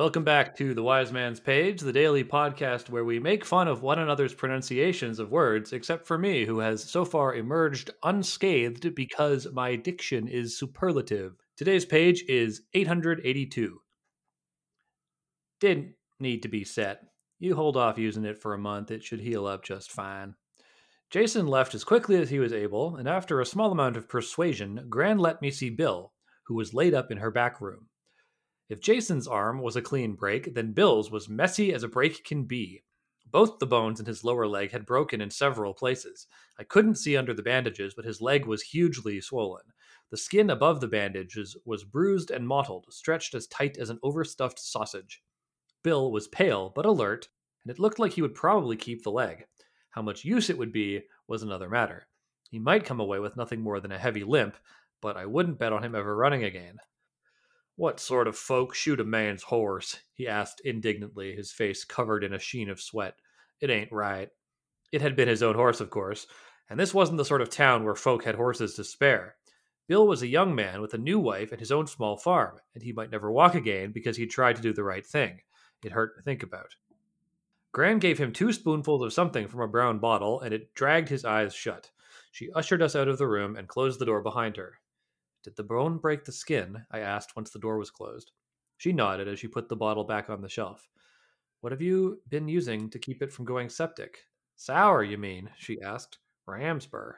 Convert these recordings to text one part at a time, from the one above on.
Welcome back to The Wise Man's Page, the daily podcast where we make fun of one another's pronunciations of words, except for me, who has so far emerged unscathed because my diction is superlative. Today's page is 882. Didn't need to be set. You hold off using it for a month, it should heal up just fine. Jason left as quickly as he was able, and after a small amount of persuasion, Gran let me see Bill, who was laid up in her back room. If Jason's arm was a clean break, then Bill's was messy as a break can be. Both the bones in his lower leg had broken in several places. I couldn't see under the bandages, but his leg was hugely swollen. The skin above the bandages was bruised and mottled, stretched as tight as an overstuffed sausage. Bill was pale but alert, and it looked like he would probably keep the leg. How much use it would be was another matter. He might come away with nothing more than a heavy limp, but I wouldn't bet on him ever running again. What sort of folk shoot a man's horse? he asked indignantly, his face covered in a sheen of sweat. It ain't right. It had been his own horse, of course, and this wasn't the sort of town where folk had horses to spare. Bill was a young man with a new wife and his own small farm, and he might never walk again because he tried to do the right thing. It hurt to think about. Gran gave him two spoonfuls of something from a brown bottle, and it dragged his eyes shut. She ushered us out of the room and closed the door behind her. Did the bone break the skin? I asked once the door was closed. She nodded as she put the bottle back on the shelf. What have you been using to keep it from going septic? Sour, you mean? she asked. Ramsbur.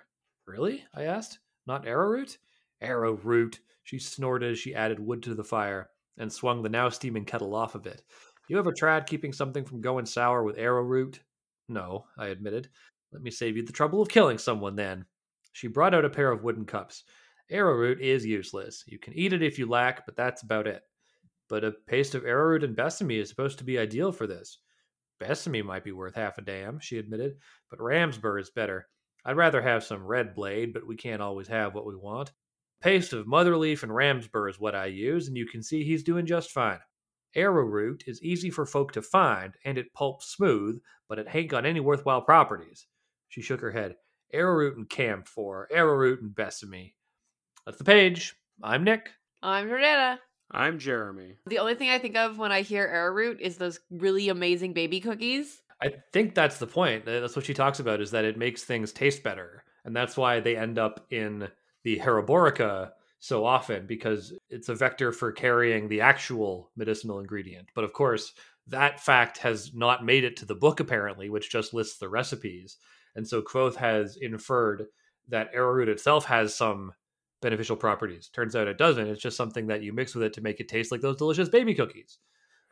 Really? I asked. Not arrowroot? Arrowroot, she snorted as she added wood to the fire and swung the now steaming kettle off a bit. You ever tried keeping something from going sour with arrowroot? No, I admitted. Let me save you the trouble of killing someone then. She brought out a pair of wooden cups. Arrowroot is useless. You can eat it if you lack, but that's about it. But a paste of arrowroot and besame is supposed to be ideal for this. Besame might be worth half a damn, she admitted, but Ramsbur is better. I'd rather have some red blade, but we can't always have what we want. Paste of motherleaf and Ramsbur is what I use, and you can see he's doing just fine. Arrowroot is easy for folk to find, and it pulps smooth, but it ain't got any worthwhile properties. She shook her head. Arrowroot and camphor, arrowroot and besame. That's the page. I'm Nick. I'm Jordana. I'm Jeremy. The only thing I think of when I hear arrowroot is those really amazing baby cookies. I think that's the point. That's what she talks about is that it makes things taste better. And that's why they end up in the Heroborica so often because it's a vector for carrying the actual medicinal ingredient. But of course, that fact has not made it to the book apparently, which just lists the recipes. And so Kvothe has inferred that arrowroot itself has some beneficial properties. Turns out it doesn't. It's just something that you mix with it to make it taste like those delicious baby cookies.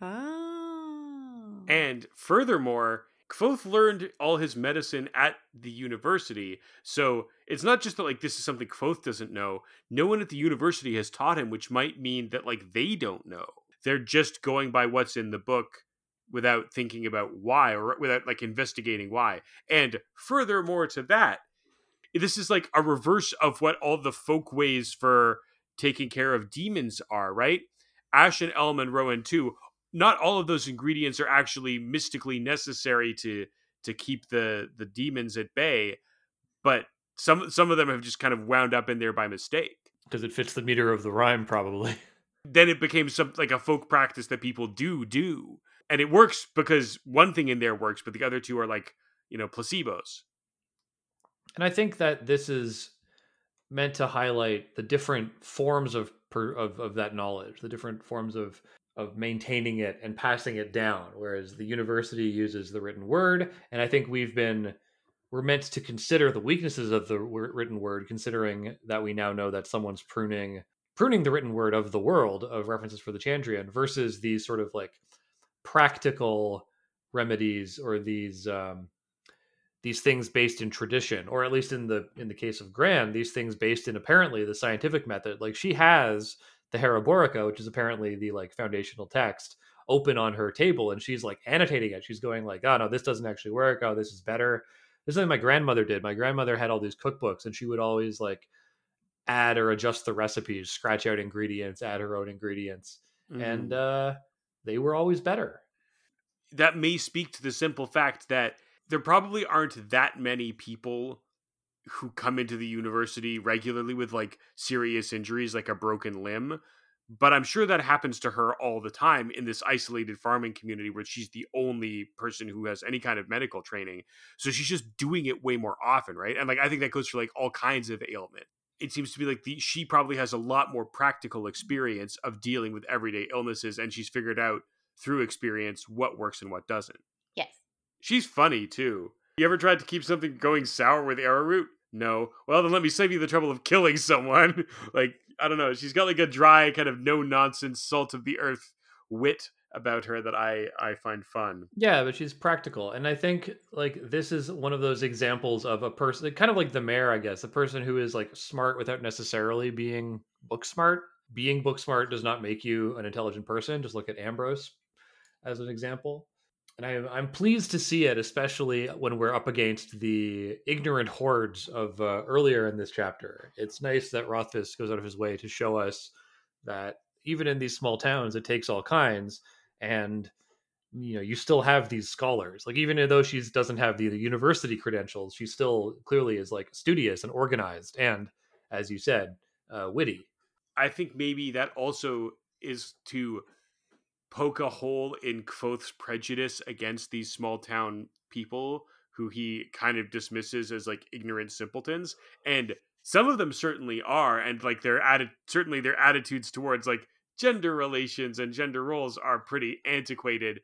Oh. And furthermore, Kvothe learned all his medicine at the university. So it's not just that like this is something Kvothe doesn't know. No one at the university has taught him, which might mean that like they don't know. They're just going by what's in the book without thinking about why or without like investigating why. And furthermore to that, this is like a reverse of what all the folk ways for taking care of demons are, right? Ash and Elm, and Rowan too. Not all of those ingredients are actually mystically necessary to to keep the the demons at bay, but some some of them have just kind of wound up in there by mistake because it fits the meter of the rhyme, probably. Then it became some like a folk practice that people do do, and it works because one thing in there works, but the other two are like you know placebos. And I think that this is meant to highlight the different forms of of of that knowledge, the different forms of of maintaining it and passing it down. Whereas the university uses the written word, and I think we've been we're meant to consider the weaknesses of the written word, considering that we now know that someone's pruning pruning the written word of the world of references for the Chandrian versus these sort of like practical remedies or these um, these things based in tradition or at least in the in the case of gran these things based in apparently the scientific method. Like she has the heroborica which is apparently the like foundational text open on her table and she's like annotating it. She's going like oh no this doesn't actually work. Oh this is better. This is something my grandmother did. My grandmother had all these cookbooks and she would always like add or adjust the recipes scratch out ingredients add her own ingredients mm. and uh they were always better. That may speak to the simple fact that there probably aren't that many people who come into the university regularly with like serious injuries like a broken limb but I'm sure that happens to her all the time in this isolated farming community where she's the only person who has any kind of medical training. So she's just doing it way more often, right? And like I think that goes for like all kinds of ailment. It seems to be like the she probably has a lot more practical experience of dealing with everyday illnesses and she's figured out through experience what works and what doesn't. She's funny too. You ever tried to keep something going sour with arrowroot? No. Well, then let me save you the trouble of killing someone. like, I don't know. She's got like a dry, kind of no nonsense, salt of the earth wit about her that I I find fun. Yeah, but she's practical, and I think like this is one of those examples of a person, kind of like the mayor, I guess, a person who is like smart without necessarily being book smart. Being book smart does not make you an intelligent person. Just look at Ambrose as an example. And I, I'm pleased to see it, especially when we're up against the ignorant hordes of uh, earlier in this chapter. It's nice that Rothfuss goes out of his way to show us that even in these small towns, it takes all kinds, and you know you still have these scholars. Like even though she doesn't have the, the university credentials, she still clearly is like studious and organized, and as you said, uh, witty. I think maybe that also is to poke a hole in Kvothe's prejudice against these small town people who he kind of dismisses as like ignorant simpletons and some of them certainly are and like their atti- certainly their attitudes towards like gender relations and gender roles are pretty antiquated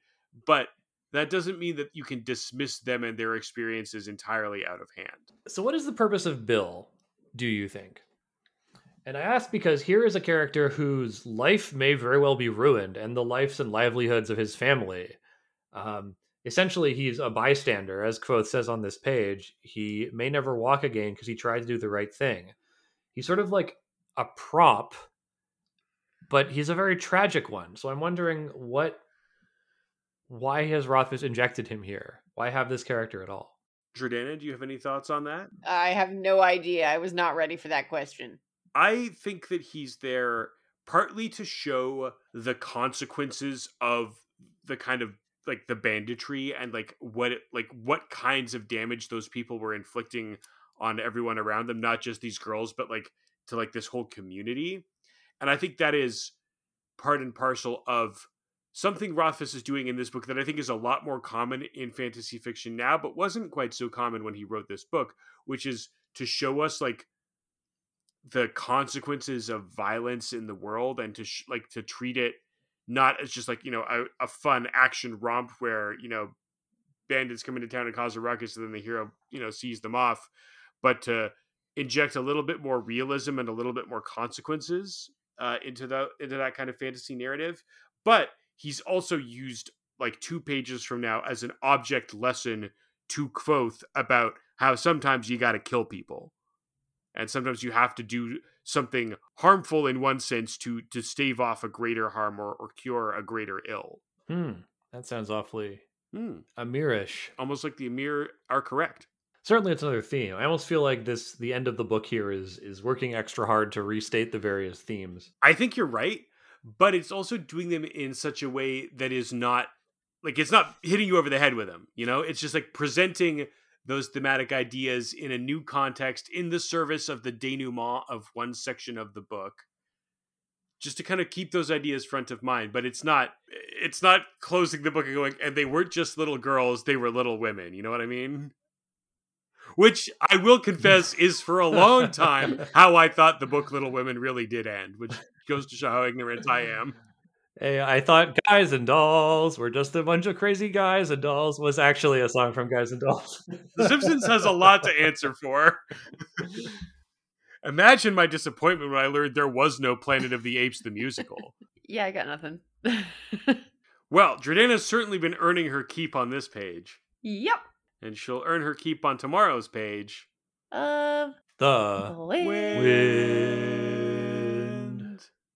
but that doesn't mean that you can dismiss them and their experiences entirely out of hand So, what is the purpose of Bill, do you think? And I ask because here is a character whose life may very well be ruined, and the lives and livelihoods of his family. Um, essentially, he's a bystander, as Kvothe says on this page. He may never walk again because he tried to do the right thing. He's sort of like a prop, but he's a very tragic one. So I'm wondering what, why has Rothfuss injected him here? Why have this character at all? Jordana, do you have any thoughts on that? I have no idea. I was not ready for that question. I think that he's there partly to show the consequences of the kind of like the banditry and like what it, like what kinds of damage those people were inflicting on everyone around them not just these girls but like to like this whole community. And i think that is part and parcel of something rothfuss is doing in this book that i think is a lot more common in fantasy fiction now but wasn't quite so common when he wrote this book which is to show us like the consequences of violence in the world and to sh- like to treat it not as just like you know a, a fun action romp where you know bandits come into town and cause a ruckus and then the hero you know sees them off but to inject a little bit more realism and a little bit more consequences uh, into the into that kind of fantasy narrative. But he's also used like two pages from now as an object lesson to Kvothe about how sometimes you got to kill people and sometimes you have to do something harmful in one sense to to stave off a greater harm or, or cure a greater ill Hmm, that sounds awfully hmm. Amyrish. almost like the Amyr are correct Certainly, it's another theme. I almost feel like this the end of the book here is is working extra hard to restate the various themes. i think you're right but it's also doing them in such a way that is not like it's not hitting you over the head with them you know it's just like presenting those thematic ideas in a new context in the service of the denouement of one section of the book just to kind of keep those ideas front of mind. But it's not it's not closing the book and going and they weren't just little girls they were little women. You know what i mean? Which i will confess is for a long time how i thought the book little women really did end which goes to show how ignorant i am Hey, I thought Guys and Dolls were just a bunch of crazy guys and dolls was actually a song from Guys and Dolls. the simpsons has a lot to answer for imagine my disappointment when i learned there was no planet of the apes the musical Yeah, I got nothing. Well, Jordana's certainly been earning her keep on this page, yep. and she'll earn her keep on tomorrow's page. Of The wait. Wait.